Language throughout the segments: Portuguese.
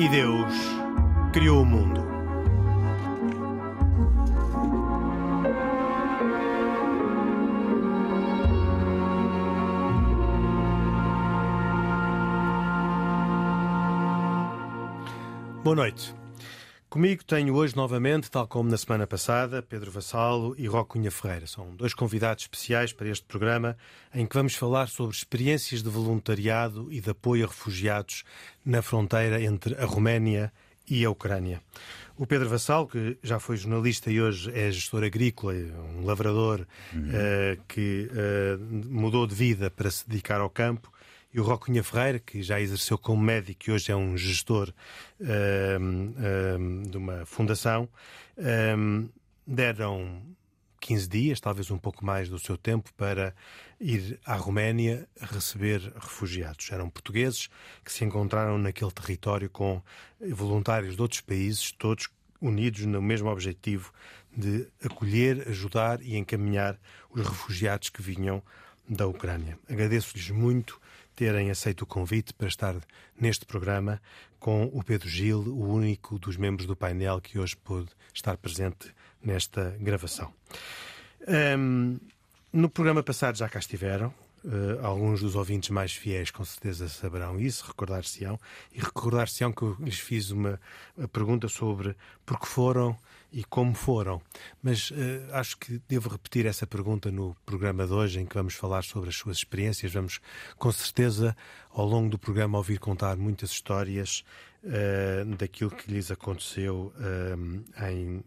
E Deus criou o mundo. Boa noite. Comigo tenho hoje novamente, tal como na semana passada, Pedro Vassalo e Ró Cunha Ferreira. São dois convidados especiais para este programa em que vamos falar sobre experiências de voluntariado e de apoio a refugiados na fronteira entre a Roménia e a Ucrânia. O Pedro Vassal, que já foi jornalista e hoje é gestor agrícola, um lavrador uhum. uh, que uh, mudou de vida para se dedicar ao campo, e o Rocunha Ferreira, que já exerceu como médico e hoje é um gestor de uma fundação, deram 15 dias, talvez um pouco mais do seu tempo, para ir à Roménia receber refugiados. Eram portugueses que se encontraram naquele território com voluntários de outros países, todos unidos no mesmo objetivo de acolher, ajudar e encaminhar os refugiados que vinham da Ucrânia. Agradeço-lhes muito terem aceito o convite para estar neste programa com o Pedro Gil, o único dos membros do painel que hoje pôde estar presente nesta gravação. Um, no programa passado já cá estiveram. Uh, alguns dos ouvintes mais fiéis com certeza saberão isso, recordar-se-ão. E recordar-se-ão que eu lhes fiz uma pergunta sobre por que foram e como foram. Mas uh, acho que devo repetir essa pergunta no programa de hoje, em que vamos falar sobre as suas experiências. Vamos, com certeza, ao longo do programa, ouvir contar muitas histórias uh, daquilo que lhes aconteceu uh, em,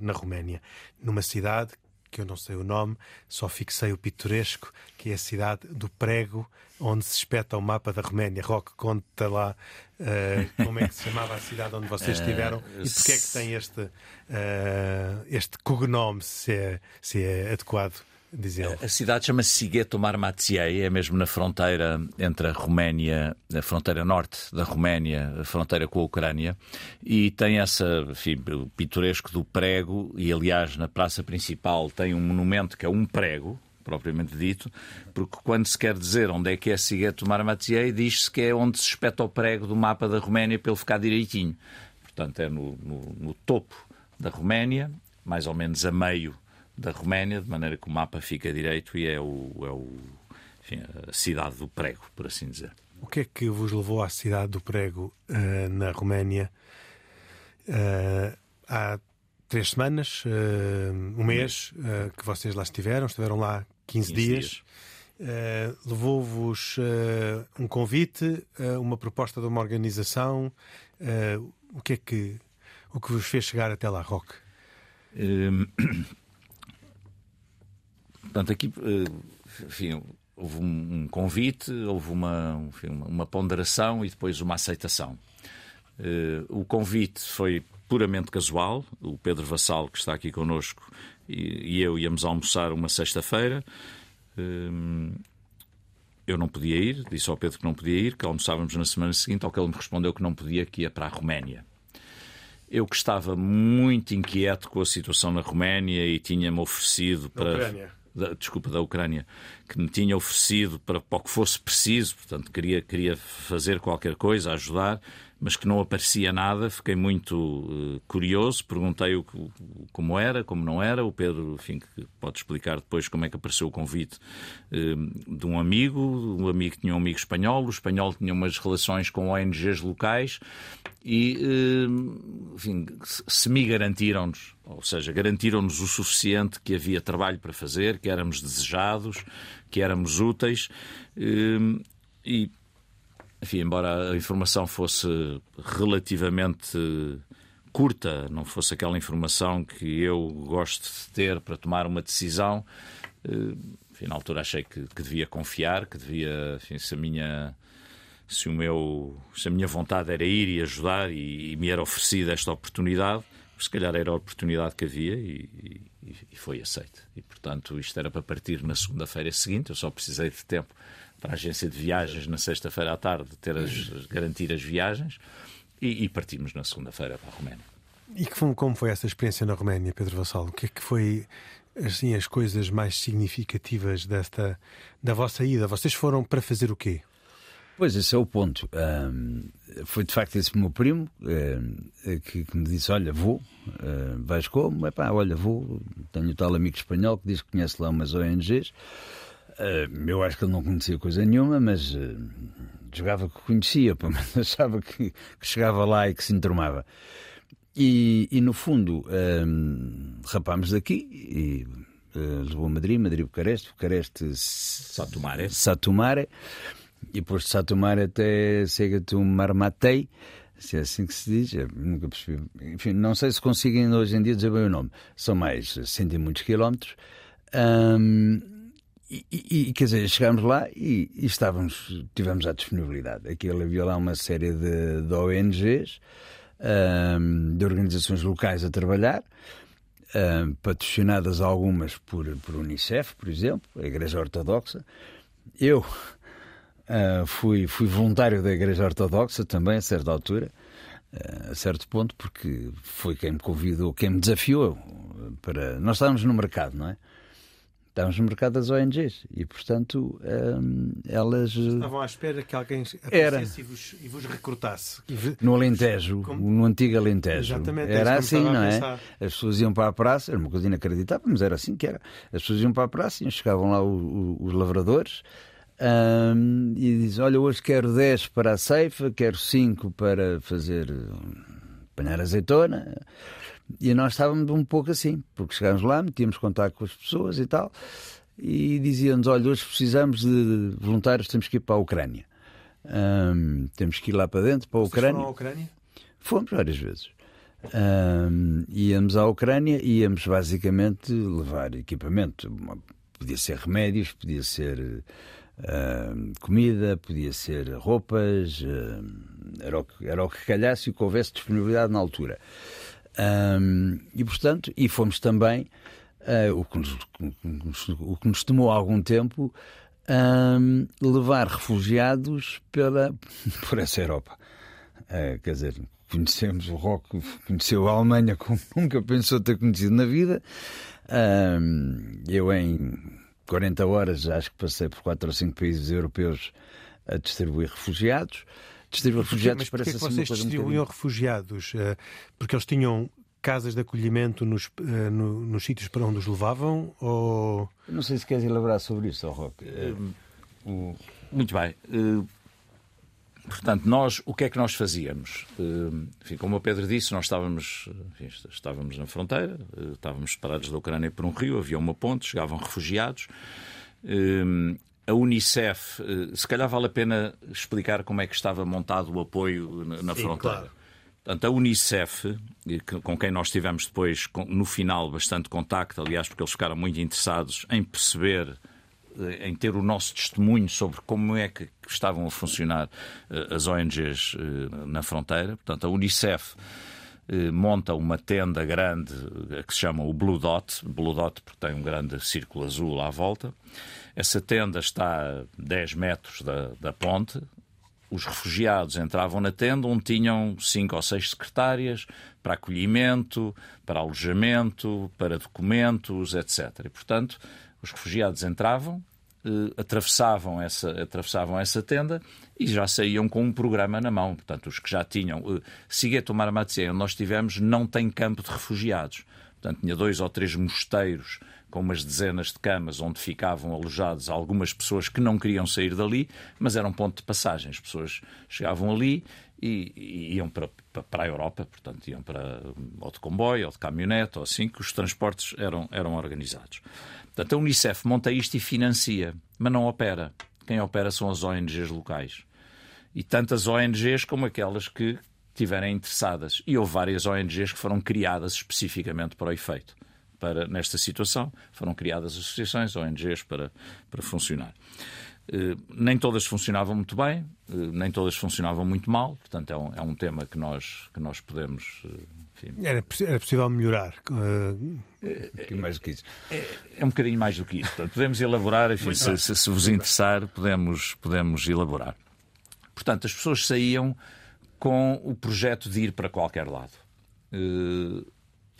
na Roménia, numa cidade que eu não sei o nome, só fixei o pitoresco, que é a cidade do Prego, onde se espeta o mapa da Roménia. Rock, conta lá uh, como é que se chamava a cidade onde vocês eh, estiveram uh, e porque é que tem este, uh, este cognome, se é, se é adequado dizer. A cidade chama-se Sigheto Marmației, é mesmo na fronteira entre a Roménia, a fronteira norte da Roménia, a fronteira com a Ucrânia, e tem essa, enfim, o pitoresco do prego, e aliás na praça principal tem um monumento que é um prego, propriamente dito, porque quando se quer dizer onde é que é Sigheto Marmației, diz-se que é onde se espeta o prego do mapa da Roménia para ele ficar direitinho. Portanto, é no, no, no topo da Roménia, mais ou menos a meio da Roménia, de maneira que o mapa fica direito e é, o, é o, enfim, a cidade do prego, por assim dizer. O que é que vos levou à cidade do prego uh, na Roménia uh, há três semanas, uh, um mês que vocês lá estiveram, estiveram lá 15, 15 dias. dias. Levou-vos um convite, uma proposta de uma organização. o que é que o que vos fez chegar até lá, Roque? Portanto, aqui eh, enfim, houve um convite, houve uma, enfim, uma ponderação e depois uma aceitação. Eh, o convite foi puramente casual. O Pedro Vassal, que está aqui connosco, e eu íamos almoçar uma sexta-feira. Eh, eu não podia ir, disse ao Pedro que não podia ir, que almoçávamos na semana seguinte, ao que ele me respondeu que não podia, que ia para a Roménia. Eu que estava muito inquieto com a situação na Roménia e tinha-me oferecido para. Ucrânia da, desculpa, da Ucrânia, que me tinha oferecido para, para o que fosse preciso, portanto, queria, queria fazer qualquer coisa, ajudar, mas que não aparecia nada. Fiquei muito uh, curioso, perguntei o, como era, como não era. O Pedro, enfim, que pode explicar depois como é que apareceu o convite uh, de um amigo. Um amigo tinha um amigo espanhol, o espanhol tinha umas relações com ONGs locais e, uh, enfim, se me garantiram-nos, ou seja, garantiram-nos o suficiente que havia trabalho para fazer, que éramos desejados, que éramos úteis e enfim, embora a informação fosse relativamente curta, não fosse aquela informação que eu gosto de ter para tomar uma decisão, eh, enfim, na altura achei que, que devia confiar, que devia, enfim, se a minha se o meu se a minha vontade era ir e ajudar e, e me era oferecida esta oportunidade, se calhar era a oportunidade que havia e, e, e foi aceito. E portanto isto era para partir na segunda-feira seguinte. Eu só precisei de tempo para a agência de viagens na sexta-feira à tarde ter as, garantir as viagens e, e partimos na segunda-feira para a Roménia. E que, como foi essa experiência na Roménia, Pedro Vassal? O que é que foi assim as coisas mais significativas desta da vossa ida? Vocês foram para fazer o quê? Pois, esse é o ponto. Um, foi de facto esse meu primo uh, que, que, me disse: Olha, vou, uh, vais como? Epá, olha, vou. Tenho tal amigo espanhol que diz que conhece lá umas ONGs. Uh, eu acho que ele não conhecia coisa nenhuma, mas jogava que conhecia, pelo menos achava que, que, chegava lá e que se enturmava. E, e no fundo, um, rapámos daqui e uh, Lisboa-Madrid, Madrid-Bucareste, Bucareste-Satumare. Satumare e depois de Satumare até Segatu-Marmatei, se é assim que se diz, eu nunca percebi. Enfim, não sei se conseguem hoje em dia dizer bem o nome. São mais cento e muitos quilómetros. Um, e, e, quer dizer, chegámos lá e, e, estávamos, tivemos a disponibilidade. Aquilo havia lá uma série de, de ONGs, um, de organizações locais a trabalhar, um, patrocinadas algumas por, por Unicef, por exemplo, a Igreja Ortodoxa. Eu Uh, fui, fui voluntário da Igreja Ortodoxa também, a certa altura, uh, a certo ponto, porque foi quem me convidou, quem me desafiou para. Nós estávamos no mercado, não é? Estávamos no mercado das ONGs e, portanto, um, elas. Estavam à espera que alguém aparecesse e vos, e vos recrutasse. No Alentejo, Como... no antigo Alentejo. Exatamente, é era assim, não é? As pessoas iam para a praça, era uma coisa inacreditável, mas era assim que era. As pessoas iam para a praça e chegavam lá os, os lavradores um, e diz: Olha, hoje quero 10 para a ceifa, quero 5 para fazer apanhar azeitona. E nós estávamos um pouco assim, porque chegámos lá, metíamos contato com as pessoas e tal, e diziam-nos: Olha, hoje precisamos de voluntários, temos que ir para a Ucrânia. Um, temos que ir lá para dentro, para a Ucrânia. Foram à Ucrânia? Fomos várias vezes. Um, íamos à Ucrânia e íamos basicamente levar equipamento. Podia ser remédios, podia ser Uh, comida, podia ser roupas, uh, era, o que, era o que calhasse e que houvesse disponibilidade na altura. Um, e, portanto, e fomos também, uh, o, que nos, o que nos tomou algum tempo, um, levar refugiados pela, por essa Europa. quer dizer, conhecemos o rock, conheceu a Alemanha como nunca pensou ter conhecido na vida. eu, em 40 horas, acho que passei por 4 ou 5 países europeus a distribuir refugiados. Distribuir refugiados Mas parece assim vocês distribuíam um refugiados? Eh, porque eles tinham casas de acolhimento nos, eh, no, nos sítios para onde os levavam? Ou... Não sei se queres elaborar sobre isso, Roque. Muito bem. Portanto, nós, o que é que nós fazíamos? Eh, enfim, como o Pedro disse, nós estávamos, enfim, estávamos na fronteira, eh, estávamos separados da Ucrânia por um rio, havia uma ponte, chegavam refugiados. Eh, a Unicef, se calhar vale a pena explicar como é que estava montado o apoio na Sim, fronteira. Claro. Portanto, a Unicef, com quem nós tivemos depois, no final, bastante contacto, aliás, porque eles ficaram muito interessados em perceber eh, em ter o nosso testemunho sobre como é que estavam a funcionar eh, as ONGs eh, na fronteira. Portanto, a Unicef monta uma tenda grande que se chama o Blue Dot, Blue Dot porque tem um grande círculo azul à volta. Essa tenda está a 10 metros da, da ponte. Os refugiados entravam na tenda onde tinham cinco ou seis secretárias para acolhimento, para alojamento, para documentos, etc. E, portanto, os refugiados entravam, eh, atravessavam, essa, atravessavam essa tenda e já saíam com um programa na mão. Portanto, os que já tinham. Eh, Sigueto Marmatzé, onde nós estivemos, não tem campo de refugiados. Portanto, tinha dois ou três mosteiros com umas dezenas de camas onde ficavam alojados algumas pessoas que não queriam sair dali, mas era um ponto de passagem. As pessoas chegavam ali e, e iam para, para a Europa, portanto, iam para ou de comboio ou de caminhonete ou assim, que os transportes eram, eram organizados. Portanto, a Unicef monta isto e financia, mas não opera. Quem opera são as ONGs locais. E tantas ONGs como aquelas que estiverem interessadas. E houve várias ONGs que foram criadas especificamente para o efeito. Para, nesta situação, foram criadas associações, ONGs, para, para funcionar. Uh, nem todas funcionavam muito bem, uh, nem todas funcionavam muito mal, portanto é um, é um tema que nós, que nós podemos enfim. Era, era possível melhorar. Uh... Um mais do que isso. É, é, um bocadinho mais do que isso. Portanto, podemos elaborar, enfim, se, se, se, vos interessar, podemos, podemos elaborar. Portanto, as pessoas saíam com o projeto de ir para qualquer lado. Uh,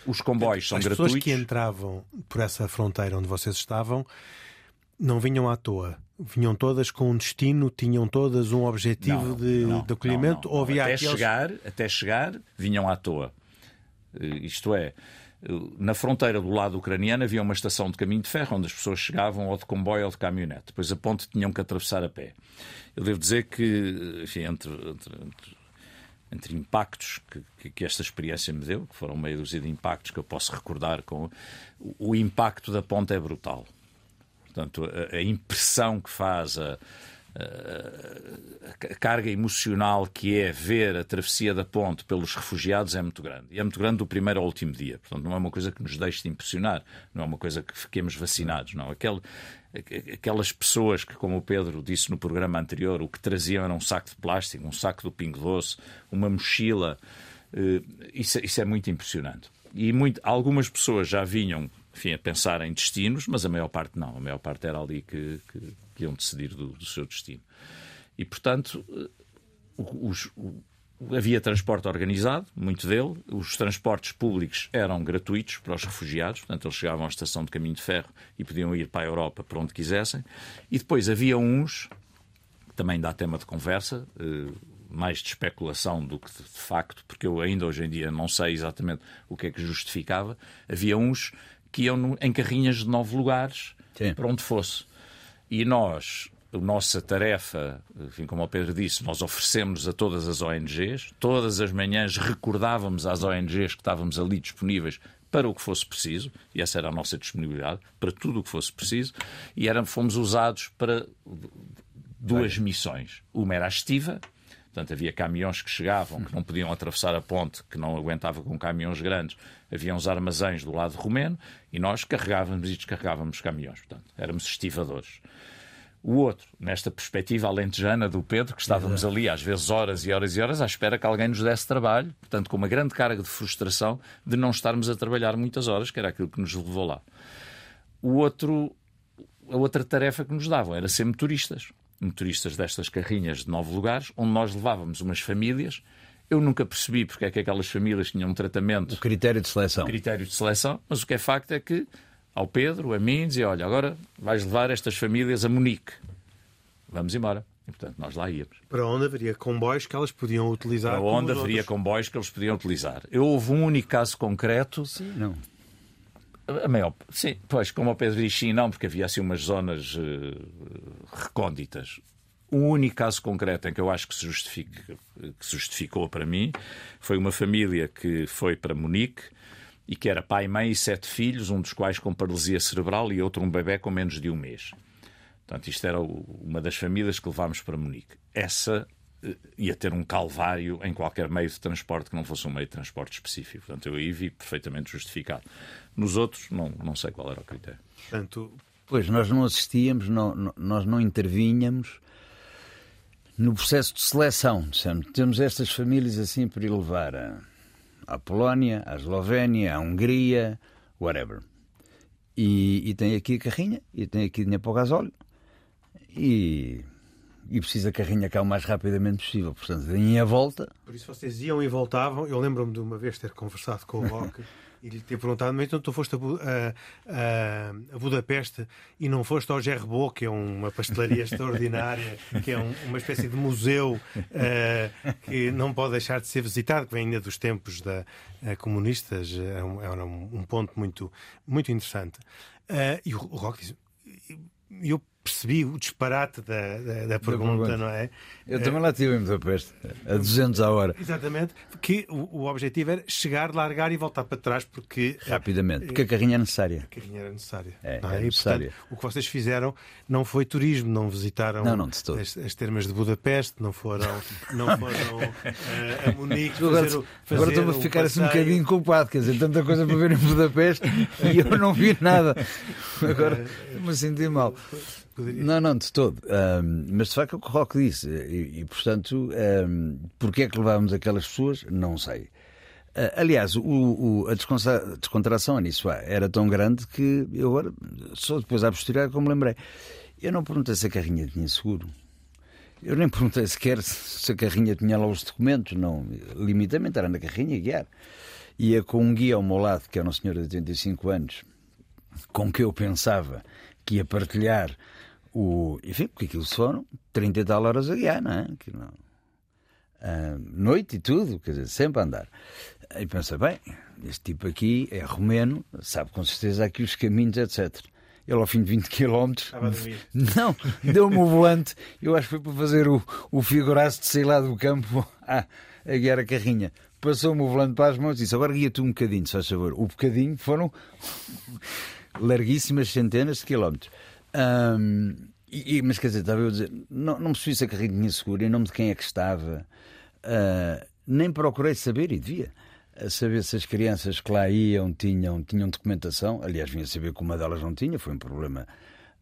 os comboios são as gratuitos. As pessoas que entravam por essa fronteira onde vocês estavam não vinham à toa. Vinham todas com um destino, tinham todas um objetivo Não, de, não, de acolhimento? não. Ou havia até, aqueles... chegar, até chegar, vinham à toa. Eh, Isto é, eh, na fronteira do lado ucraniano havia uma estação de caminho de ferro onde as pessoas chegavam ou de comboio ou de caminhonete. Depois a ponte tinham que atravessar a pé. Eu devo dizer que, enfim, entre, entre, entre, entre impactos que, que, que esta experiência me deu, que foram meia dúzia de impactos que eu posso recordar, com o, o impacto da ponte é brutal. Portanto, a, a impressão que faz, a, a, a carga emocional que é ver a travessia da ponte pelos refugiados é muito grande. E é muito grande do primeiro ao último dia. Portanto, não é uma coisa que nos deixe de impressionar, não é uma coisa que fiquemos vacinados, não. Aquele, aquelas pessoas que, como o Pedro disse no programa anterior, o que traziam era um saco de plástico, um saco do Pingo Doce, uma mochila, eh, isso, isso é muito impressionante. E muito, algumas pessoas já vinham enfim, a pensar em destinos, mas a maior parte não. A maior parte era ali que, que, que iam decidir do, do, seu destino. E, portanto, os, o, havia transporte organizado, muito dele. Os transportes públicos eram gratuitos para os refugiados, portanto, eles chegavam à estação de caminho de ferro e podiam ir para a Europa para onde quisessem. E depois havia uns, também dá tema de conversa, mais de especulação do que de facto, porque eu ainda hoje em dia não sei exatamente o que é que justificava. Havia uns que iam em carrinhas de nove lugares Sim. para onde fosse. E nós, a nossa tarefa, enfim, como o Pedro disse, nós oferecemos a todas as ONGs, todas as manhãs recordávamos às ONGs que estávamos ali disponíveis para o que fosse preciso, e essa era a nossa disponibilidade, para tudo o que fosse preciso, e era, fomos usados para duas missões. Uma era a estiva, Portanto, havia caminhões que chegavam, que não podiam atravessar a ponte, que não aguentava com caminhões grandes. Havia uns armazéns do lado romeno e nós carregávamos e descarregávamos caminhões. Portanto, éramos estivadores. O outro, nesta perspectiva alentejana do Pedro, que estávamos ali às vezes horas e horas e horas à espera que alguém nos desse trabalho, portanto, com uma grande carga de frustração de não estarmos a trabalhar muitas horas, que era aquilo que nos levou lá. O outro, a outra tarefa que nos davam era ser motoristas motoristas destas carrinhas de nove lugares, onde nós levávamos umas famílias. Eu nunca percebi porque é que aquelas famílias tinham um tratamento. O critério de seleção. critério de seleção, mas o que é facto é que ao Pedro, a mim, dizia: Olha, agora vais levar estas famílias a Munique. Vamos embora. E, portanto, nós lá íamos. Para onde haveria comboios que elas podiam utilizar? Para onde haveria outros? comboios que eles podiam utilizar. Eu houve um único caso concreto. Sim, não. A maior, sim, pois, como o Pedro diz, sim, não, porque havia assim umas zonas uh. O único caso concreto em que eu acho que se, que justificou para mim foi uma família que foi para Munique e que era pai, mãe e sete filhos, um dos quais com paralisia cerebral e outro um bebê com menos de um mês. Portanto, isto era uma das famílias que levámos para Munique. Essa ia ter um calvário em qualquer meio de transporte que não fosse um meio de transporte específico. Portanto, eu aí vi perfeitamente justificado. Nos outros, não, não sei qual era o critério. Portanto... Pois, nós não assistíamos, não, nós não intervínhamos no processo de seleção. Temos estas famílias assim para ir levar a, à Polónia, à Eslovénia, à Hungria, whatever. E, e tem aqui a carrinha, e tem aqui dinheiro para o gasóleo. E e precisa que a carrinha cá o mais rapidamente possível. Portanto, deem a volta. Por isso vocês iam e voltavam. Eu lembro-me de uma vez ter conversado com o Roque e lhe ter perguntado, mas então tu foste a, a, a, Budapeste e não foste ao Gerbo, que é uma pastelaria extraordinária, que é um, uma espécie de museu uh, que não pode deixar de ser visitado, que vem ainda dos tempos da, uh, comunistas. É um, é um, ponto muito, muito interessante. Uh, e o, o disse, eu percebi o disparate da, da, da pergunta, não é? Eu também lá estive em Budapeste, a 200 a hora. Exatamente, porque o, o, objetivo era chegar, largar e voltar para trás, porque... Rapidamente, porque a carrinha é necessária. A carrinha era necessária. É, é? é necessária. E, portanto, o que vocês fizeram não foi turismo, não visitaram não, não, as, as, termas de Budapeste, não foram, não foram uh, a Munique agora, fazer, fazer Agora estou a ficar assim um bocadinho culpado, quer dizer, tanta coisa para ver em Budapeste e eu não vi nada. Agora me senti mal. Não, não, de todo. Um, mas de facto é o que o Roque disse. E, e portanto, um, porquê é que levávamos aquelas pessoas? Não sei. Uh, aliás, o, o, a descontração nisso era tão grande que eu agora, só depois a posterior, como lembrei, eu não perguntei se a carrinha tinha seguro. Eu nem perguntei sequer se a carrinha tinha lá os documentos, não. Limitamente era na carrinha guiar. Ia com um guia ao meu lado, que era um senhor de 85 anos, com que eu pensava que ia partilhar o. Enfim, porque aquilo foram 30 e tal horas a guiar, não é? Que não... Uh, noite e tudo, quer dizer, sempre a andar. E pensa, bem, este tipo aqui é romeno, sabe com certeza aqui os caminhos, etc. Ele, ao fim de 20 km, não, deu-me o volante. Eu acho que foi para fazer o, o figuraço de sair lá do campo a, a guiar a carrinha. Passou-me o volante para as mãos e disse: Agora guia-te um bocadinho, se faz favor. O bocadinho foram larguíssimas centenas de quilómetros. Um, e, mas quer dizer, estava eu a dizer, não, não percebi se a carrinha tinha seguro, em nome de quem é que estava. Uh, nem procurei saber, e devia saber se as crianças que lá iam tinham, tinham documentação. Aliás, vinha saber que uma delas não tinha, foi um problema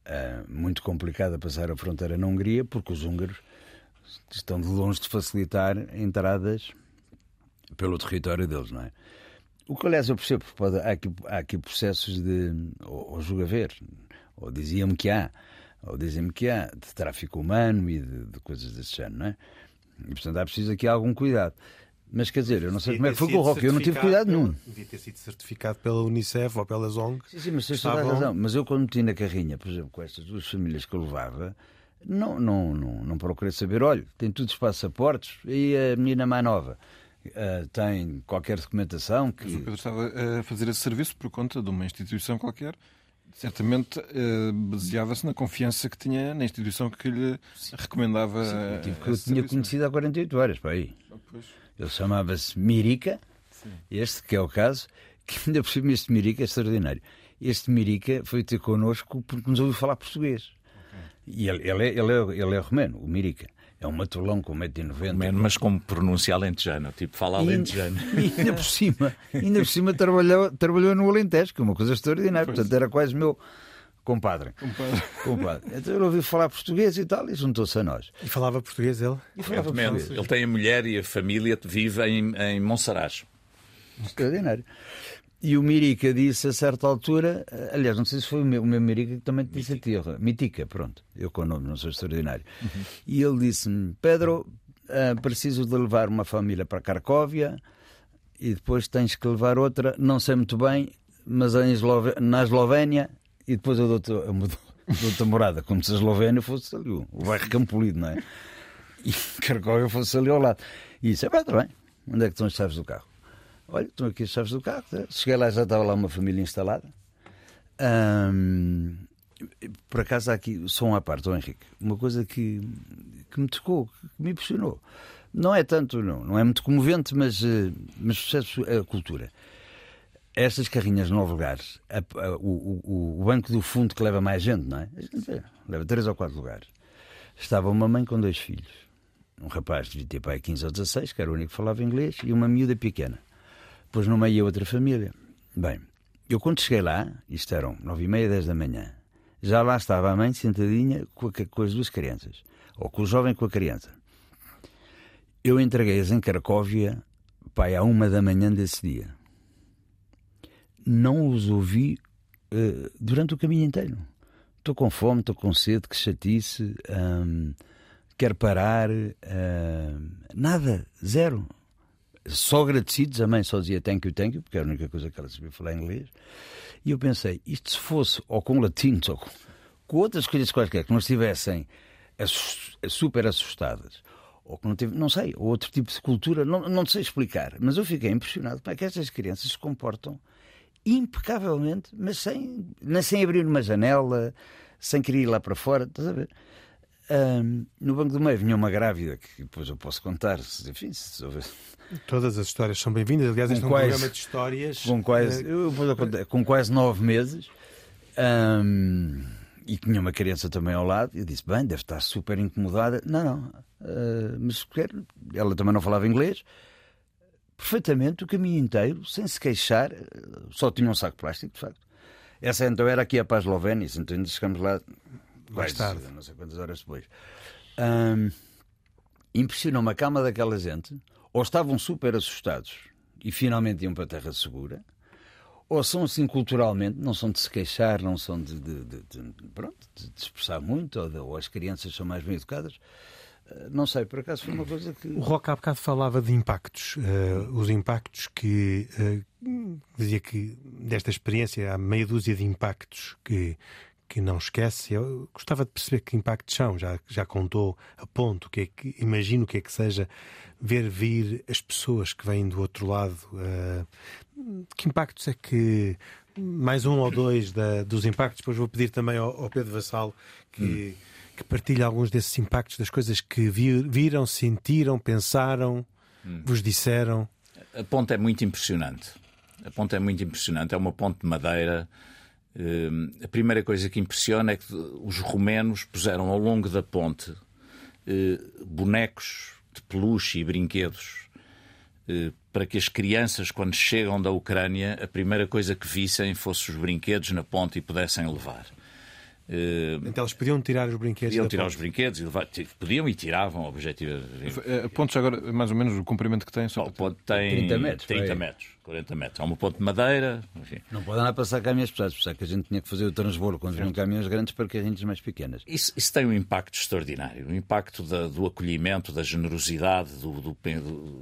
uh, muito complicado a passar a fronteira na Hungria, porque os húngaros estão de longe de facilitar entradas pelo território deles, não é? O que, aliás, eu percebo, há, aqui, há aqui processos de. Ou, ou julga ver, ou diziam-me que há, ou dizem-me que há, de tráfico humano e de, de coisas desse género, não é? E, portanto, há preciso aqui algum cuidado. Mas quer dizer, eu não sei como é que foi com o rock, eu não tive cuidado nenhum. Devia ter sido certificado pela Unicef ou pela ZONG. Sim, sim, mas tens toda a razão. Mas eu, quando meti na carrinha, por exemplo, com estas duas famílias que eu levava, não, não, não, não procurei saber, olha, tem tudo os passaportes e a menina mais nova. Uh, tem qualquer documentação que. Mas o Pedro estava a fazer esse serviço por conta de uma instituição qualquer. Certamente uh, baseava-se na confiança que tinha na instituição que lhe recomendava. Sim, tive que eu tinha conhecido há 48 horas, para aí. Ah. Ele chamava-se Mirica, Sim. este que é o caso, que ainda por cima este Mirica é extraordinário. Este Mirica foi ter connosco porque nos ouviu falar português. Okay. E ele, ele, é, ele, é, ele é romeno, o Mirica. É um matulão com 1,90m. Mas como pronuncia alentejano, tipo fala alentejano. E ainda por cima, ainda por cima trabalhou, trabalhou no Alentejo, que é uma coisa extraordinária. Pois. Portanto, era quase meu compadre. Compadre. compadre. Então ele ouviu falar português e tal e juntou-se a nós. E falava português ele? E falava português. Ele tem a mulher e a família vive em, em Monsaraz. Extraordinário. E o Mirica disse a certa altura, aliás, não sei se foi o meu, o meu Mirica que também te disse a ti, Mitica, pronto, eu com o nome não sou extraordinário. Uhum. E ele disse-me: Pedro, uh, preciso de levar uma família para Cracóvia e depois tens que levar outra, não sei muito bem, mas Eslove... na Eslovénia e depois eu dou-te dou morada, como se a Eslovénia fosse ali, o bairro Campolido, não é? E Cracóvia fosse ali ao lado. E disse: Está bem, onde é que estão as chaves do carro? Olha, estão aqui as chaves do carro. Cheguei lá já estava lá uma família instalada. por acaso há aqui, som à parte, oh Henrique, uma coisa que, que me tocou, que me impressionou. Não é tanto, não, não é muito comovente, mas, eh, mas sucesso a cultura. Estas carrinhas de nove lugares, a, a, o, o, banco do fundo que leva mais gente, não é? Leva três ou quatro lugares. Estava uma mãe com dois filhos. Um rapaz de ter pai 15 ou 16, que era o único que falava inglês, e uma miúda pequena. Depois no meio outra família. Bem, eu quando cheguei lá, isto eram nove e meia, dez da manhã, já lá estava a mãe sentadinha com, a, com as duas crianças, ou com o jovem com a criança. Eu entreguei-as em Cracóvia, pai, à uma da manhã desse dia. Não os ouvi uh, durante o caminho inteiro. Estou com fome, estou com sede, que chatice, um, quero parar, uh, nada, zero só agradecidos, a mãe só dizia thank you, thank you, porque era a única coisa que ela sabia falar inglês. E eu pensei, isto se fosse ou com latinos ou com, com outras coisas quaisquer que não estivessem super assustadas, ou que não teve, não sei, ou outro tipo de cultura, não, não sei explicar, mas eu fiquei impressionado para que estas crianças se comportam impecavelmente, mas sem, sem abrir uma janela, sem querer ir lá para fora, estás a ver? Um, no banco do meio vinha uma grávida, que depois eu posso contar, enfim, se houver Todas as histórias são bem-vindas. Aliás, este é um quase, programa de histórias. Com quase, eh, eu, com quase nove meses. Um, e tinha uma criança também ao lado. Eu disse: Bem, deve estar super incomodada. Não, não. Uh, mas ela também não falava inglês. Perfeitamente, o caminho inteiro, sem se queixar. Só tinha um saco de plástico, de facto. Essa então era aqui a Paz Eslovénia. Então ainda chegamos lá mais tarde. Não sei quantas horas depois. Um, Impressionou-me a calma daquela gente ou estavam super assustados e finalmente iam para a terra segura, ou são assim culturalmente, não são de se queixar, não são de, de, de, de pronto, de, expressar muito, ou, ou, as crianças são mais bem educadas. Eh, não sei, por acaso foi uma coisa que. O Rock há bocado falava de impactos. Uh, os impactos que. Uh, dizia que desta experiência há meia dúzia de impactos que, que não esquece. Eu gostava de perceber que impactos são. Já, já contou a ponto, que é que, imagino o que é que seja ver vir as pessoas que vêm do outro lado. Uh, que impactos é que. Mais um ou dois da, dos impactos, depois vou pedir também ao, ao Pedro Vassalo que. Hum que partilhe alguns desses impactos, das coisas que viram, sentiram, pensaram, hum. vos disseram? A ponte é muito impressionante. A ponte é muito impressionante. É uma ponte de madeira. Hum, a primeira coisa que impressiona é que os romenos puseram ao longo da ponte eh, bonecos de peluche e brinquedos eh, para que as crianças, quando chegam da Ucrânia, a primeira coisa que vissem fosse os brinquedos na ponte e pudessem levar. Uh, então eles podiam tirar os brinquedos? Podiam tirar ponte. os brinquedos, e levar, podiam e tiravam, objetivamente. Eh, pontos agora, mais ou menos, o comprimento que tem? Só o ponto tem 30 metros. 30 metros. 40 metros. Há uma ponte de madeira. Enfim. Não pode andar a passar caminhões pesados, por isso é que a gente tinha que fazer o transbordo quando vinham caminhões grandes para carrinhos mais pequenas. Isso, isso, tem um impacto extraordinário. O impacto da, do acolhimento, da generosidade, do, do,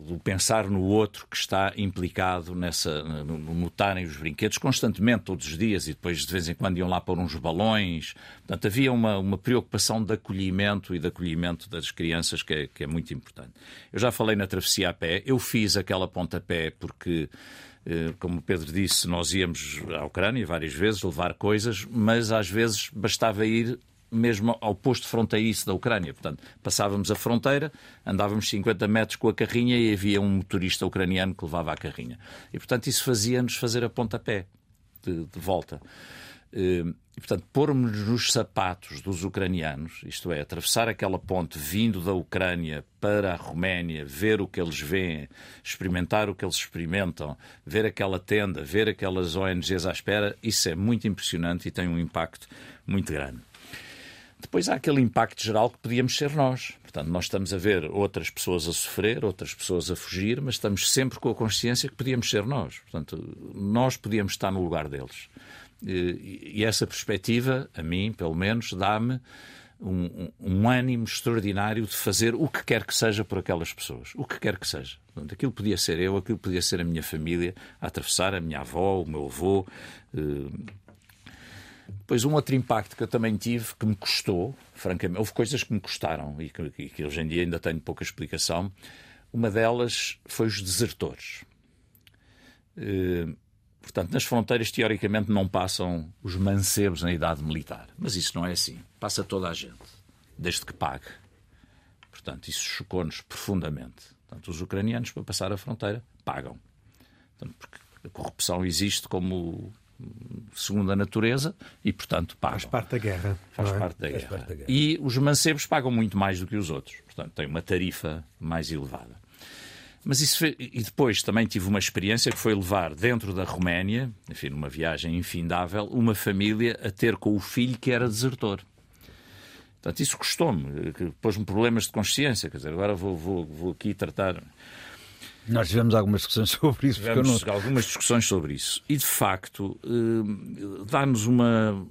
do, pensar no outro que está implicado nessa, no, no notarem os brinquedos constantemente, todos os dias, e depois de vez em quando iam lá pôr uns balões. Portanto, havia uma, uma preocupação de acolhimento e de acolhimento das crianças que é, que é muito importante. Eu já falei na travessia a pé, eu fiz aquela ponta a pé porque como o Pedro disse, nós íamos à Ucrânia várias vezes levar coisas, mas às vezes bastava ir mesmo ao posto fronteiriço da Ucrânia. Portanto, passávamos a fronteira, andávamos 50 metros com a carrinha e havia um motorista ucraniano que levava a carrinha. E, portanto, isso fazia-nos fazer a pontapé de, de volta. Eh, e, portanto, pormos nos sapatos dos ucranianos, isto é, atravessar aquela ponte vindo da Ucrânia para a Roménia, ver o que eles veem, experimentar o que eles experimentam, ver aquela tenda, ver aquelas ONGs à espera, isso é muito impressionante e tem um impacto muito grande. Depois há aquele impacto geral que podíamos ser nós. Portanto, nós estamos a ver outras pessoas a sofrer, outras pessoas a fugir, mas estamos sempre com a consciência que podíamos ser nós. Portanto, nós podíamos estar no lugar deles. E essa perspectiva, a mim, pelo menos, dá-me um, um, ânimo extraordinário de fazer o que quer que seja por aquelas pessoas. O que quer que seja. Portanto, aquilo podia ser eu, aquilo podia ser a minha família, a atravessar, a minha avó, o meu avô. Depois, um outro impacto que eu também tive, que me custou, francamente, houve coisas que me custaram e que, e que hoje em dia ainda tenho pouca explicação. Uma delas foi os desertores. Portanto, nas fronteiras, teoricamente, não passam os mancebos na idade militar. Mas isso não é assim. Passa toda a gente, desde que pague. Portanto, isso chocou-nos profundamente. Portanto, os ucranianos, para passar a fronteira, pagam. Portanto, porque a corrupção existe como segunda natureza e, portanto, pagam. Faz parte da guerra. Faz, é? parte, da Faz parte da guerra. E os mancebos pagam muito mais do que os outros. Portanto, têm uma tarifa mais elevada. Mas isso foi... E depois também tive uma experiência que foi levar dentro da Roménia, enfim, numa viagem infindável, uma família a ter com o filho que era desertor. Portanto, isso custou-me, pôs-me problemas de consciência. Quer dizer, agora vou, vou, vou aqui tratar. Nós tivemos algumas discussões sobre isso. Tivemos não... algumas discussões sobre isso. E, de facto, eh, dá-nos uma,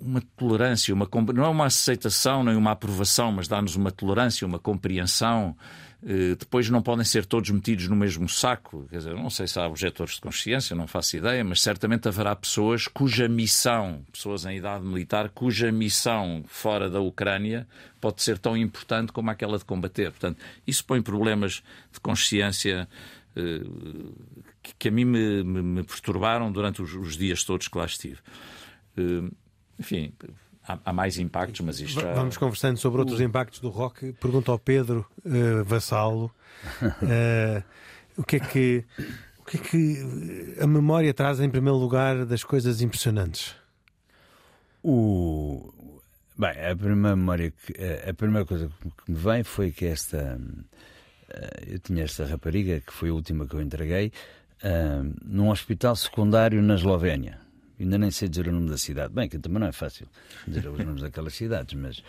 uma tolerância, uma, não é uma aceitação nem uma aprovação, mas dá-nos uma tolerância, uma compreensão. Eh, depois não podem ser todos metidos no mesmo saco. Quer dizer, não sei se há objetores de consciência, não faço ideia, mas certamente haverá pessoas cuja missão, pessoas em idade militar, cuja missão fora da Ucrânia pode ser tão importante como aquela de combater. Portanto, isso põe problemas de consciência eh, que a mim me, me perturbaram durante os dias todos que lá estive. Eh, enfim, há, há mais impactos, mas isto. Vamos conversando sobre outros impactos do rock. Pergunto ao Pedro uh, Vassalo uh, o que é que. O que é que a memória traz em primeiro lugar das coisas impressionantes? O... Bem, a primeira memória que, a primeira coisa que me vem foi que esta eh, eu tinha esta rapariga que foi a última que eu entreguei num hospital secundário na Eslovénia ainda nem sei dizer o nome da cidade. Bem, que também não é fácil dizer os nomes daquelas cidades, mas.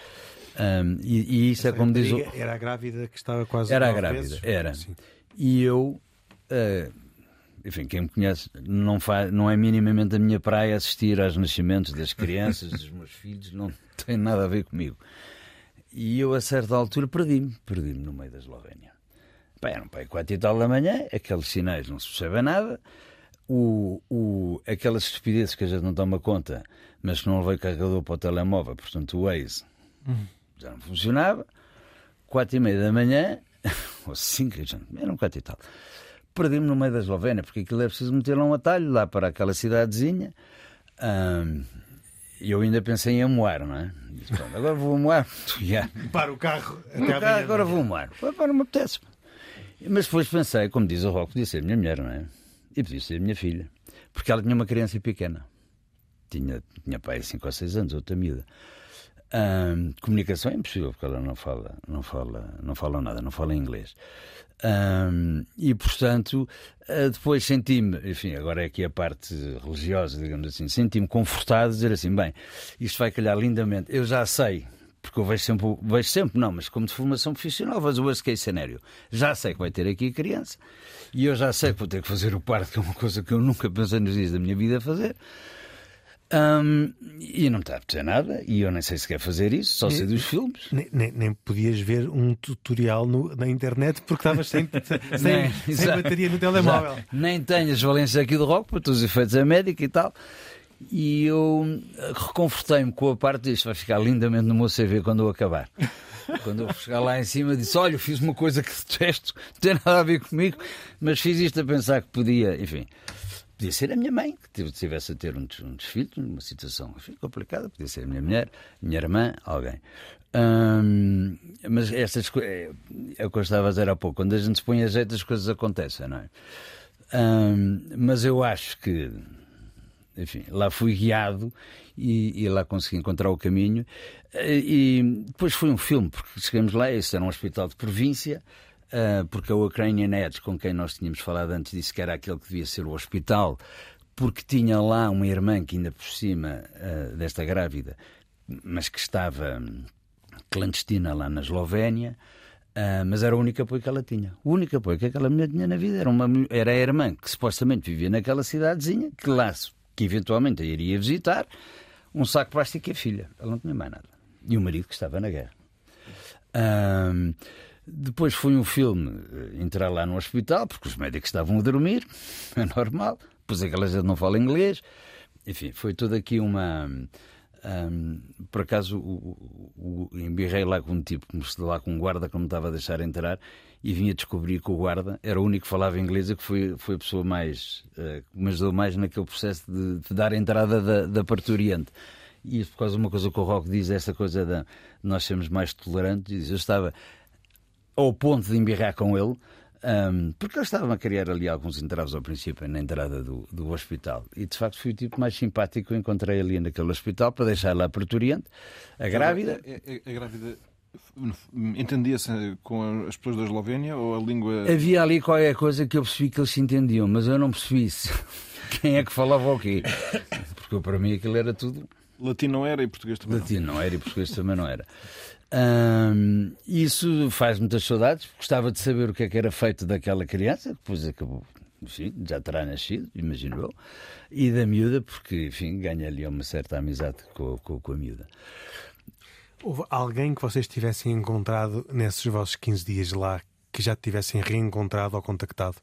Um, e, e, isso é como diz. O... Era a grávida que estava quase. Era a grávida, vezes. era. Sim. E eu. Uh, enfim, quem me conhece não, faz, não é minimamente a minha praia assistir aos nascimentos das crianças, dos meus filhos, não tem nada a ver comigo. E eu, a certa altura, perdi-me, perdi-me no meio da Eslovénia. Pá, era um pai quatro e tal da manhã, aqueles sinais não se percebe nada, o, o, aquelas estupidezes que a gente não toma conta, mas que não levei carregador para o telemóvel, portanto o Waze hum. já não funcionava. Quatro e meia da manhã, ou cinco, era um quatro e tal. Perdi-me no meio da Eslovénia, porque aquilo é preciso meter lá um atalho lá para aquela cidadezinha. E eu ainda pensei em amoar, não é? Disse, agora vou amoar. Para o carro. Até carro agora vou amoar. Não me apetece. Mas depois pensei, como diz o Rock, podia ser minha mulher, não é? E podia ser minha filha. Porque ela tinha uma criança pequena. Tinha, tinha pai 5 ou 6 anos, outra miúda. Comunicação é impossível porque ela não fala, não fala, não fala nada, não fala inglês. Um, e portanto, uh, depois senti-me, enfim, agora é aqui a parte religiosa, digamos assim, senti-me confortado a dizer assim: bem, isto vai calhar lindamente. Eu já sei, porque eu vejo sempre, vejo sempre, não, mas como de formação profissional, vejo o worst case scenario. Já sei que vai ter aqui a criança e eu já sei que vou ter que fazer o parto, que é uma coisa que eu nunca pensei nos dias da minha vida fazer. Um, e não está a apetecer nada, e eu nem sei se quer fazer isso, só sei dos filmes. Nem, nem, nem, podias ver um tutorial no, na internet porque estavas sem, sem, sem bateria no telemóvel. Exato. Nem tenho as valências aqui do rock, para todos os efeitos é médico e tal. E eu reconfortei-me com a parte disto, vai ficar lindamente no meu CV quando eu acabar. Quando eu chegar lá em cima, disse: Olha, fiz uma coisa que detesto, não tem nada a ver comigo, mas fiz isto a pensar que podia, enfim. Podia ser a minha mãe, que estivesse a ter um, desfile, numa situação complicada, podia ser a minha mulher, minha irmã, alguém. Hum, mas estas coisas, é, é o que eu estava a dizer há pouco, quando a gente se põe a jeito, as coisas acontecem, não é? Hum, mas eu acho que, enfim, lá fui guiado e, e, lá consegui encontrar o caminho. E depois foi um filme, porque chegamos lá, esse era um hospital de província. Uh, porque a Ukrainian Edge, com quem nós tínhamos falado antes, disse que era aquele que devia ser o hospital, porque tinha lá uma irmã que ainda por cima uh, desta grávida, mas que estava clandestina lá na Eslovénia, uh, mas era o único apoio que ela tinha. O único apoio que aquela mulher tinha na vida era, uma, era a irmã que supostamente vivia naquela cidadezinha, que lá, que eventualmente a iria visitar, um saco plástico e a filha. Ela não tinha mais nada. E o marido que estava na guerra. Depois foi um filme eh, entrar lá no hospital, porque os médicos estavam a dormir, é normal. Depois aquela gente não fala inglês. Enfim, foi toda aqui uma. Um, por acaso, o, o, embirrei lá com um tipo, lá com um guarda que me estava a deixar entrar e vinha descobrir que o guarda era o único que falava inglês e que foi, foi a pessoa mais uh, que me ajudou mais naquele processo de, de dar a entrada da, da parturiente. E por causa de uma coisa que o Rock diz, essa coisa de nós sermos mais tolerantes. Eu estava ao ponto de embirrar com ele, um, porque eles estavam a criar ali alguns entraves ao princípio, na entrada do, do hospital. E de facto fui o tipo mais simpático que encontrei ali naquele hospital para deixar lá perturiente. A grávida. A, a, a, a grávida entendia-se com as pessoas da Eslovénia ou a língua. Havia ali qualquer coisa que eu percebi que eles se entendiam, mas eu não percebi isso. Quem é que falava o quê? Porque para mim aquilo era tudo. Latino não era e português também. Latino não era e português também não era isso faz muitas saudades. Gostava de saber o que é que era feito daquela criança, depois acabou, enfim, já terá nascido, imagino eu, e da miúda, porque, enfim, ganha ali uma certa amizade com, com, com a miúda. Houve alguém que vocês tivessem encontrado nesses vossos 15 dias lá que já tivessem reencontrado ou contactado?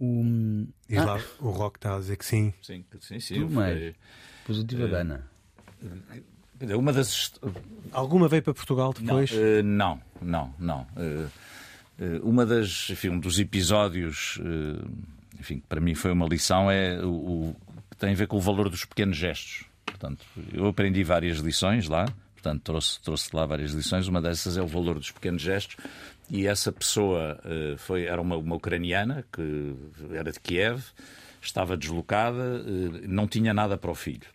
Um... Ah. lá, o Rock está a dizer que sim. Sim, sim, sim. Tu mais. Positiva uh, Dana. Uma das... Alguma veio para Portugal depois? Eh, não, não, não. não. Eh, eh, uma das, enfim, um dos episódios, enfim, que para mim foi uma lição é o, o que tem a ver com o valor dos pequenos gestos. Portanto, eu aprendi várias lições lá, portanto, trouxe, trouxe lá várias lições. Uma dessas é o valor dos pequenos gestos. E essa pessoa foi, era uma, uma ucraniana que era de Kiev, estava deslocada, não tinha nada para o filho.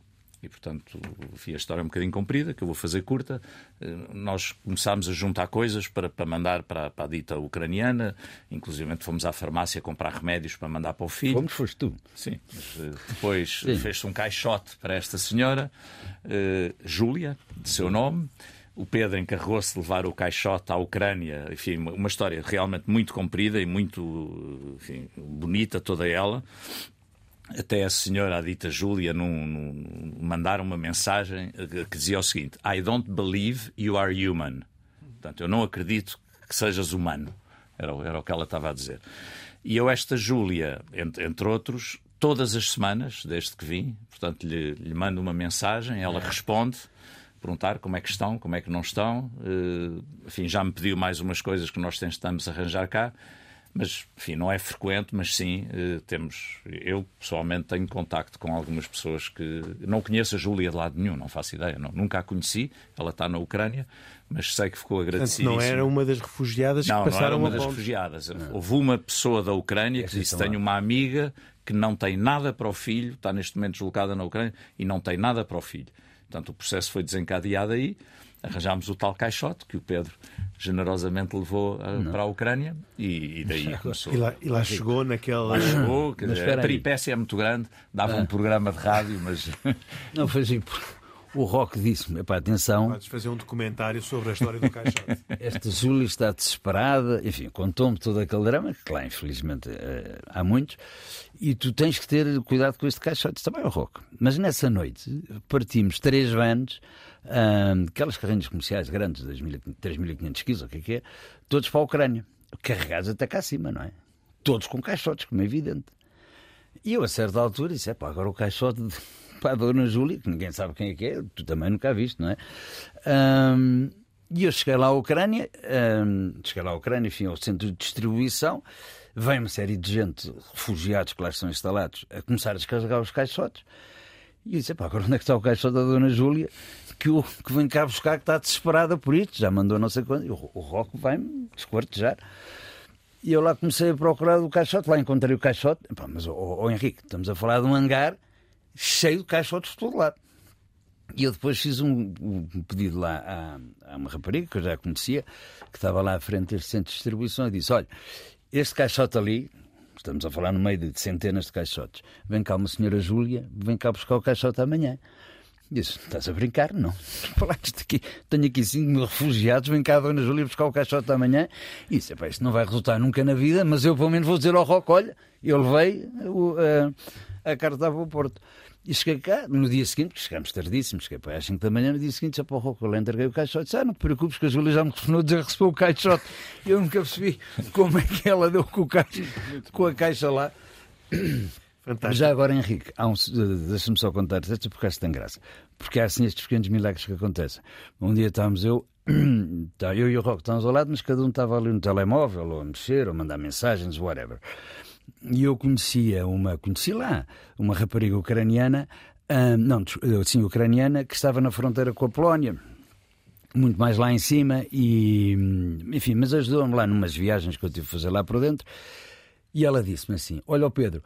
E, portanto, a história é um bocadinho comprida, que eu vou fazer curta. Eh, nós começámos a juntar coisas para, para mandar para, para a dita ucraniana, inclusive fomos à farmácia comprar remédios para mandar para o filho. Como foste tu? Sim. Eh, depois fez-se um caixote para esta senhora, uh, Júlia, de seu nome. O Pedro encarregou-se de levar o caixote à Ucrânia. Enfim, uma história realmente muito comprida e muito enfim, bonita, toda ela até a senhora, a dita Júlia, num, num, mandar uma mensagem que dizia o seguinte: I don't believe you are human. Portanto, eu não acredito que sejas humano. Era, era o que ela estava a dizer. E eu, esta Júlia, entre, entre outros, todas as semanas, desde que vim, portanto, lhe, lhe mando uma mensagem, ela é. responde perguntar como é que estão, como é que não estão. Uh, enfim, já me pediu mais umas coisas que nós tentamos arranjar cá. Mas, enfim, não é frequente, mas sim, uh, temos. Eu, pessoalmente, tenho contacto com algumas pessoas que. Não conheço a Júlia de lado nenhum, não faço ideia, não, nunca a conheci. Ela está na Ucrânia, mas sei que ficou agradecida. Não era uma das refugiadas não, que passaram não era uma das refugiadas. Não. Houve uma pessoa da Ucrânia que disse: Tenho uma amiga que não tem nada para o filho, está neste momento deslocada na Ucrânia e não tem nada para o filho. Portanto, o processo foi desencadeado aí. Arranjámos o tal caixote que o Pedro generosamente levou uh, para a Ucrânia e, e daí começou. E lá, e lá chegou naquela. Lá chegou, dizer, a peripécia é muito grande, dava ah. um programa de rádio, mas. Não, foi assim. O Rock disse-me: atenção. Podes fazer um documentário sobre a história do caixote. Esta Júlia está desesperada, enfim, contou-me todo aquele drama, que lá, infelizmente, eh, há muitos, e tu tens que ter cuidado com este caixote. Também é o Rock. Mas nessa noite partimos três vans, hum, aquelas carrinhas comerciais grandes, 3.500 quilos, o que é que é, todos para a Ucrânia, carregados até cá acima, não é? Todos com caixotes, como é evidente. E eu, a certa altura, disse: é pá, agora o caixote para a Dona Júlia, que ninguém sabe quem é que é, tu também nunca viste, não é? Um, e eu cheguei lá à Ucrânia, um, cheguei lá à Ucrânia, enfim, ao centro de distribuição, vem uma série de gente, refugiados que lá estão instalados, a começar a descarregar os caixotes. E eu disse, pá, agora onde é que está o caixote da Dona Júlia? Que, o, que vem cá buscar, que está desesperada por isto, já mandou não sei quando. E o, o Rocco vai-me desquartejar. E eu lá comecei a procurar o caixote, lá encontrei o caixote. Pá, mas, oh, Henrique, estamos a falar de um hangar cheio de caixotes de todo lado. E eu depois fiz um, um pedido lá a, a, uma rapariga que eu já conhecia, que estava lá à frente deste centro de distribuição, e disse: Olha, este caixote ali, estamos a falar no meio de centenas de caixotes, vem cá uma senhora Júlia, vem cá buscar o caixote amanhã. Disse, estás a brincar? Não. Aqui, tenho aqui 5 mil refugiados, vem cá a Dona Júlia buscar o caixote amanhã. E disse, isto não vai resultar nunca na vida, mas eu pelo menos vou dizer ao Roque, olha, eu levei o, a, a carta para o Porto. E cheguei cá, no dia seguinte, chegámos tardíssimo, cheguei para às 5 da manhã, no dia seguinte, já para o eu entreguei o caixote, disse, ah, não te preocupes, que a Júlia já me telefonou que recebeu o caixote. Eu nunca percebi como é que ela deu com, o caixa, com a caixa lá. Fantástico. Já agora, Henrique, um, deixa-me só contar isto porque acho que tem graça. Porque há assim estes pequenos milagres que acontecem. Um dia estávamos eu, tá, eu e o Roque estávamos ao lado, mas cada um estava ali no telemóvel, ou a mexer, ou a mandar mensagens, whatever e eu conhecia uma, conheci lá, uma rapariga ucraniana, uh, não, sim, ucraniana, que estava na fronteira com a Polónia, muito mais lá em cima, e enfim, mas ajudou-me lá numas viagens que eu tive a fazer lá por dentro, e ela disse-me assim: Olha, Pedro,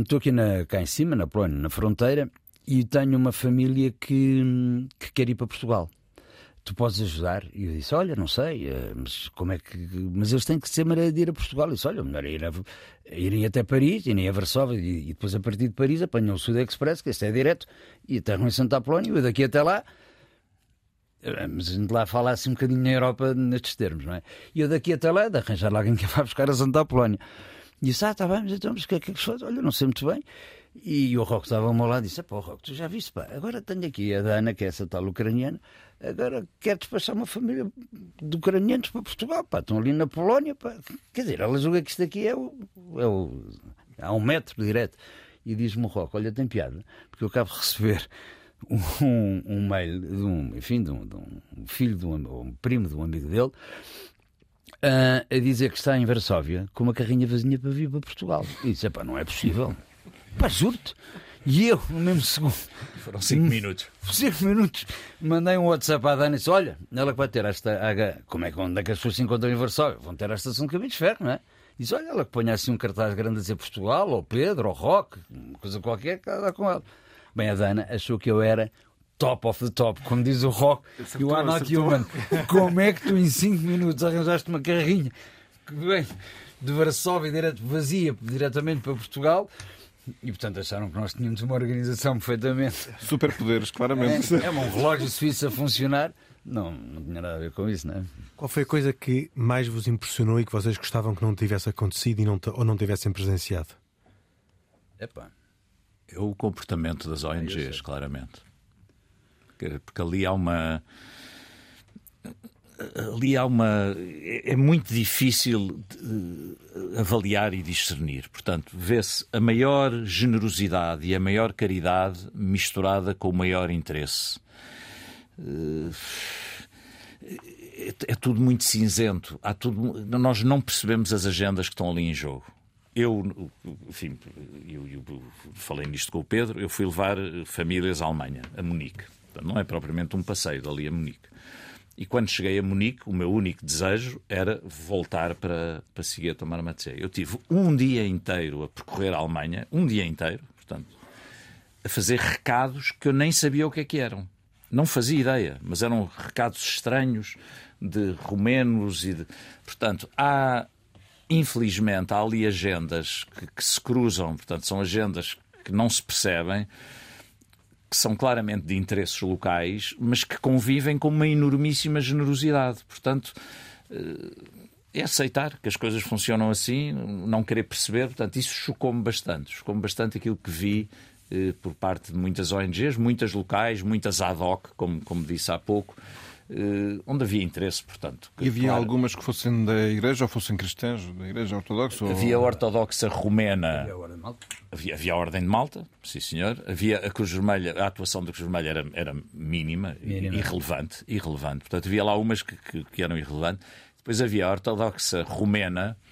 estou aqui na, cá em cima, na Polónia, na fronteira, e tenho uma família que, que quer ir para Portugal tu podes ajudar? E eu disse, olha, não sei, eh, mas como é que. Mas eles têm que ser maneira de ir a Portugal. Eu disse, olha, melhor é ir a... irem até Paris, irem a Varsóvia e, depois a partir de Paris apanham o Sud Express, que este é direto, e aterram em Santa Apolónia, e daqui até lá. Eh, mas a gente lá fala assim um bocadinho na Europa nestes termos, não é? E eu daqui até lá, de arranjar lá alguém que vá buscar a Santa Apolónia. E disse, ah, está bem, mas então, mas o que é que faz? Olha, não sei muito bem. E o Roque estava ao meu lado e disse: Pô, Roque, tu já viste, pá, agora tenho aqui a Dana, que é essa tal ucraniana, agora quer despachar uma família de ucranianos para Portugal, pá, estão ali na Polónia, pá. Quer dizer, ela julga que isto aqui é o. É o há um metro direto. E diz-me o Olha, tem piada, porque eu acabo de receber um, um mail de um, enfim, de um, de um filho, de um, um primo de um amigo dele. Uh, a dizer que está em Varsóvia com uma carrinha vazinha para vir para Portugal. E disse: não é possível. Pá, juro-te. E eu, no mesmo segundo. Foram 5 minutos. 5 minutos. Mandei um WhatsApp à Dani e disse: Olha, ela que vai ter esta. Como é que, onde é que as pessoas se encontram em Varsóvia? Vão ter a estação de caminhos de ferro, não é? Diz: Olha, ela que ponha assim um cartaz grande a dizer Portugal, ou Pedro, ou Roque, coisa qualquer, que ela com ela. Bem, a Dana achou que eu era top of the top, como diz o Rock, you are not human. Como é que tu em 5 minutos arranjaste uma carrinha que vem de Varsóvia direto, vazia diretamente para Portugal? E portanto acharam que nós tínhamos uma organização perfeitamente. Superpoderes, claramente. É, é um relógio suíço a funcionar. Não, não tinha nada a ver com isso, não é? Qual foi a coisa que mais vos impressionou e que vocês gostavam que não tivesse acontecido e não, ou não tivessem presenciado? Epá. É o comportamento das ONGs, claramente. Porque ali há uma. Ali há uma. É muito difícil avaliar e discernir. Portanto, vê-se a maior generosidade e a maior caridade misturada com o maior interesse. É, é tudo muito cinzento. Há tudo, nós não percebemos as agendas que estão ali em jogo. Eu, enfim, eu, eu falei nisto com o Pedro, eu fui levar famílias à Alemanha, a Munique. Não é propriamente um passeio dali a Munique. E quando cheguei a Munique, o meu único desejo era voltar para, para seguir a tomar uma Eu tive um dia inteiro a percorrer a Alemanha, um dia inteiro, portanto, a fazer recados que eu nem sabia o que é que eram. Não fazia ideia, mas eram recados estranhos de romenos e de... Portanto, há, infelizmente, há ali agendas que, que se cruzam, portanto, são agendas que não se percebem, que são claramente de interesses locais, mas que convivem com uma enormíssima generosidade. Portanto, eh, é aceitar que as coisas funcionam assim, não querer perceber. Portanto, isso chocou-me bastante. Chocou-me bastante aquilo que vi eh, por parte de muitas ONGs, muitas locais, muitas ad hoc, como, como disse há pouco, onde havia interesse, portanto. E havia claro, algumas que fossem da Igreja ou fossem cristãs, da Igreja Ortodoxa? Havia ou... ortodoxa romena. Havia a Ordem de Malta? Havia, havia a Ordem de Malta, sim senhor. Havia a Cruz Vermelha, a atuação da Cruz Vermelha era, era mínima, mínima, irrelevante, irrelevante. Portanto, havia lá umas que, que, que eram irrelevantes. Depois havia a ortodoxa romena, eh,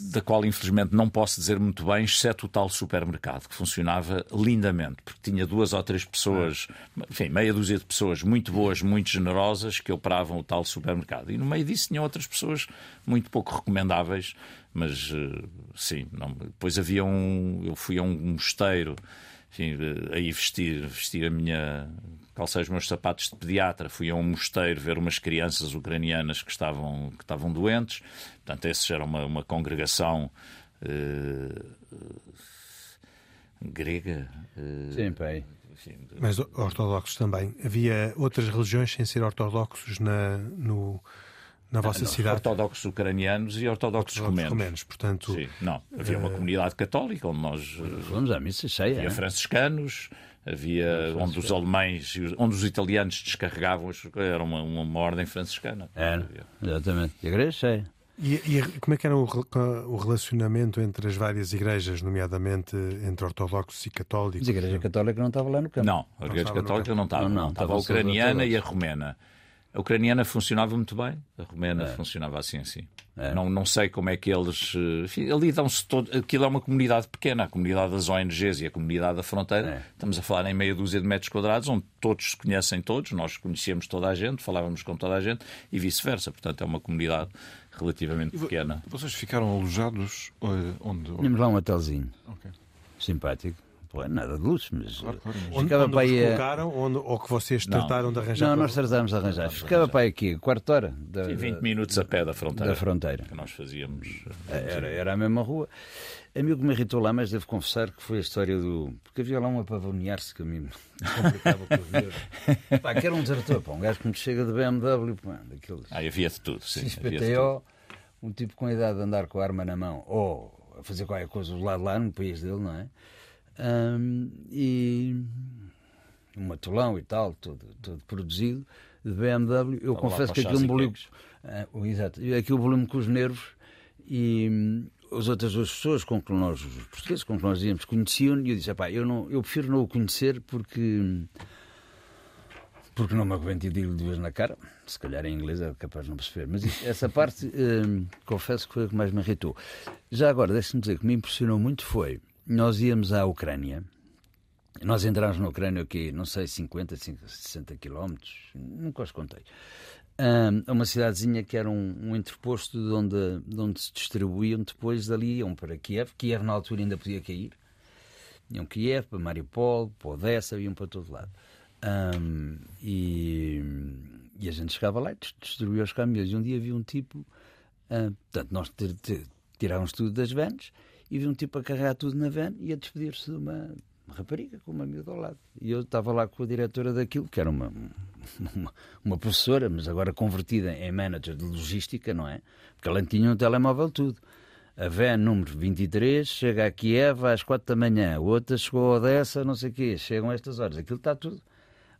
da qual infelizmente não posso dizer muito bem, exceto o tal supermercado, que funcionava lindamente, porque tinha duas ou três pessoas, enfim, meia dúzia de pessoas muito boas, muito generosas, que operavam o tal supermercado. E no meio disso tinha outras pessoas muito pouco recomendáveis, mas eh, sim, não, depois havia um. Eu fui a um mosteiro enfim, aí vestir, vestir a minha calcei os meus sapatos de pediatra, fui a um mosteiro ver umas crianças ucranianas que estavam, que estavam doentes. Portanto, essa era uma, uma congregação uh, grega. Uh, Sim, pai. Mas ortodoxos também. Havia outras religiões sem ser ortodoxos na, no, na vossa não, cidade? Ortodoxos ucranianos e ortodoxos, ortodoxos romenos. romenos. portanto... Sim, não. Havia uma uh... comunidade católica onde nós... Vamos à missa cheia. Havia franciscanos, havia onde os alemães, onde os italianos descarregavam, era uma, uma ordem franciscana. Era, exatamente. E a igreja cheia. E, e, como é que era o, o, relacionamento entre as várias igrejas, nomeadamente entre ortodoxos e católicos? Mas a igreja católica não estava lá no campo. Não, a igreja católica não estava. Não, não, estava a ucraniana e a romena. A ucraniana funcionava muito bem, a romena é. funcionava assim assim. É. Não, não sei como é que eles. Eh, enfim, ali dão-se todo. Aquilo é uma comunidade pequena, a comunidade das ONGs e a comunidade da fronteira. É. Estamos a falar em meia dúzia de metros quadrados, onde todos se conhecem todos, nós conhecíamos toda a gente, falávamos com toda a gente e vice-versa. Portanto, é uma comunidade relativamente pequena. Vocês ficaram alojados eh, onde? Tínhamos lá um hotelzinho. Okay. Simpático. Pô, é nada de luxo, mas. Claro, claro, ficava onde, para. Colocaram, onde, ou que vocês trataram de arranjar? Não, nós tratámos de arranjar. Ficava para aí aqui, quarto hora. Da, Sim, 20 minutos a pé da fronteira. Da fronteira. Que nós fazíamos. É, era, era a mesma rua. A mim o que me irritou lá, mas devo confessar que foi a história do. Porque havia lá um apavonear-se que a mim complicava com o ver. Pá, que era um desertor, pá, um gajo que me chega de BMW, pá, daqueles. Ah, havia de tudo, sim. XPTO, um tipo com a idade de andar com a arma na mão, ou a fazer qualquer coisa do lado lá no país dele, não é? Um, e um matulão e tal, todo, todo produzido, de BMW. Eu confesso que aquilo emboliu. Uh, exato, aquilo emboliu-me com os nervos e hum, as outras duas pessoas com que nós, os portugueses, com que nós íamos, conheciam e eu disse: eu, não, eu prefiro não o conhecer porque. Porque não me aguento e digo vez na cara, se calhar em inglês é capaz de não perceber, mas essa parte hum, confesso que foi a que mais me irritou. Já agora, deixe-me dizer que me impressionou muito foi nós íamos à Ucrânia. Nós entramos na Ucrânia, aqui, não sei, 50, 60 quilómetros, nunca os contei. a uma cidadezinha que era um, um entreposto de onde, de onde se distribuíam depois dali, iam para Kiev. Kiev na altura ainda podia cair. Iam Kiev, para Mariupol, para Odessa, iam para todo lado. Um, e, e, a gente chegava lá e distribuía os caminhões. E um dia vi um tipo, uh, portanto, nós tirávamos tudo das vans e vi um tipo a carregar tudo na van e a despedir-se de uma, rapariga com uma amiga ao lado. E eu estava lá com a diretora daquilo, que era uma, uma, uma, professora, mas agora convertida em manager de logística, não é? Porque ela tinha um telemóvel tudo. A van número 23 chega a Kiev às 4 da manhã, outra chegou a Odessa, não sei o quê, chegam a estas horas. Aquilo está tudo.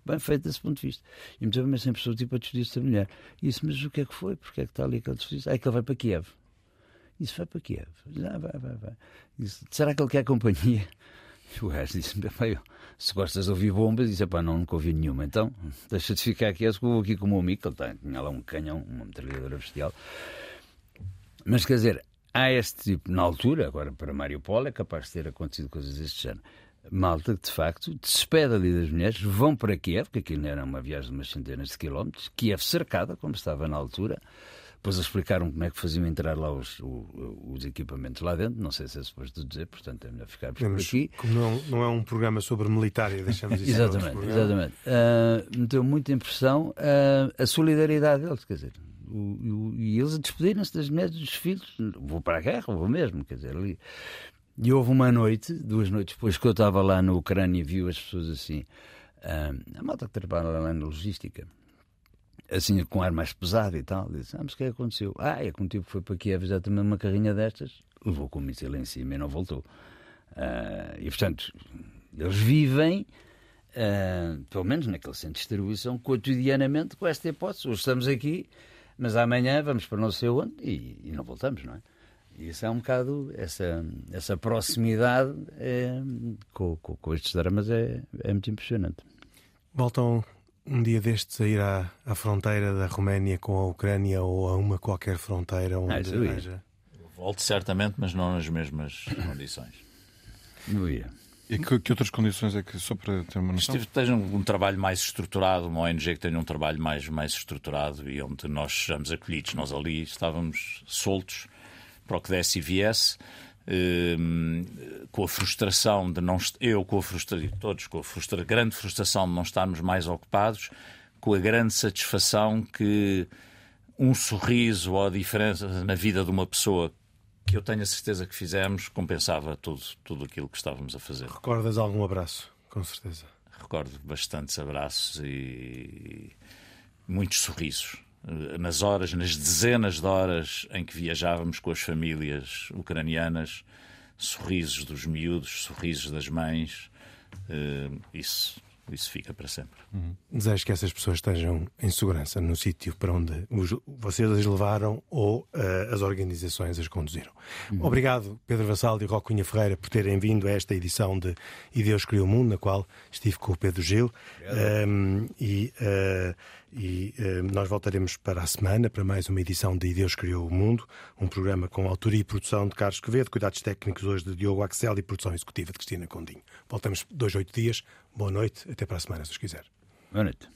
bem feito desse ponto de vista. E muitas vezes sempre estou tipo a discutir esta mulher. E disse, mas o que é que foi? Porque é que está ali aquele discurso? É que ele vai para Kiev. Isso vai para Kiev. Ah, vai, vai, vai. Disse, Será que ele quer companhia? O gajo disse: se gostas de ouvir bombas, disse: pá, não, nunca ouvi nenhuma. Então, deixa de ficar aqui, eu vou aqui com o meu amigo, que ele tinha lá um canhão, uma metralhadora bestial. Mas quer dizer, há este tipo, na altura, agora para Mariupol, é capaz de ter acontecido coisas deste género. Malta que, de facto, despede ali das mulheres, vão para Kiev, que aquilo era uma viagem de umas centenas de quilómetros, Kiev cercada, como estava na altura, depois explicaram como é que faziam entrar lá os, os, equipamentos lá dentro. Não sei se é suposto dizer, portanto é melhor ficarmos por aqui. Como não, não é um programa sobre militar, deixamos isso Exatamente, exatamente. Uh, me deu muita impressão uh, a solidariedade deles, quer dizer. O, o, e eles despedirem-se das mulheres dos filhos. Vou para a guerra, vou mesmo, quer dizer, ali. E houve uma noite, duas noites depois que eu estava lá na Ucrânia e vi as pessoas assim. Uh, a malta que trabalha lá na logística assim com ar mais pesado e tal. Disse, ah, mas o que é que aconteceu? Ah, é que um tipo foi para Kiev exatamente uma carrinha destas, levou com o míssil em cima e não voltou. Uh, e portanto, eles vivem, uh, pelo menos naquele centro de distribuição, cotidianamente com esta hipótese. Hoje estamos aqui, mas amanhã vamos para não sei onde e, e não voltamos, não é? E isso é um bocado, essa, essa proximidade é, com, com, com estes dramas é, é muito impressionante. Voltam um dia destes a ir à, à fronteira da Roménia com a Ucrânia ou a uma qualquer fronteira onde ah, haja. Volto certamente, mas não nas mesmas condições. Não ia. E que, que, outras condições é que, só para ter uma noção? Que esteja um, um, trabalho mais estruturado, uma ONG que tenha um trabalho mais, mais estruturado e onde nós sejamos acolhidos. Nós ali estávamos soltos para o que desse e viesse. Ehm, com a frustração de não eu com a frustração todos com a frustra, grande frustração de não estarmos mais ocupados com a grande satisfação que um sorriso ou a diferença na vida de uma pessoa que eu tenho a certeza que fizemos compensava tudo tudo aquilo que estávamos a fazer. Recordas algum abraço? Com certeza. Recordo bastantes abraços e muitos sorrisos nas horas, nas dezenas de horas em que viajávamos com as famílias ucranianas, sorrisos dos miúdos, sorrisos das mães, uh, isso, isso fica para sempre. Uhum. Desejo que essas pessoas estejam em segurança no sítio para onde os, vocês as levaram ou uh, as organizações as conduziram. Uhum. Obrigado, Pedro Vassal e Rocunha Ferreira, por terem vindo a esta edição de E Deus Criou o Mundo, na qual estive com o Pedro Gil. Um, e uh, e eh, nós voltaremos para a semana para mais uma edição de Deus Criou o Mundo, um programa com autoria e produção de Carlos Quevedo, cuidados técnicos hoje de Diogo Axel e produção executiva de Cristina Condinho. Voltamos dois, oito dias. Boa noite, até para a semana, se os quiser. Boa noite.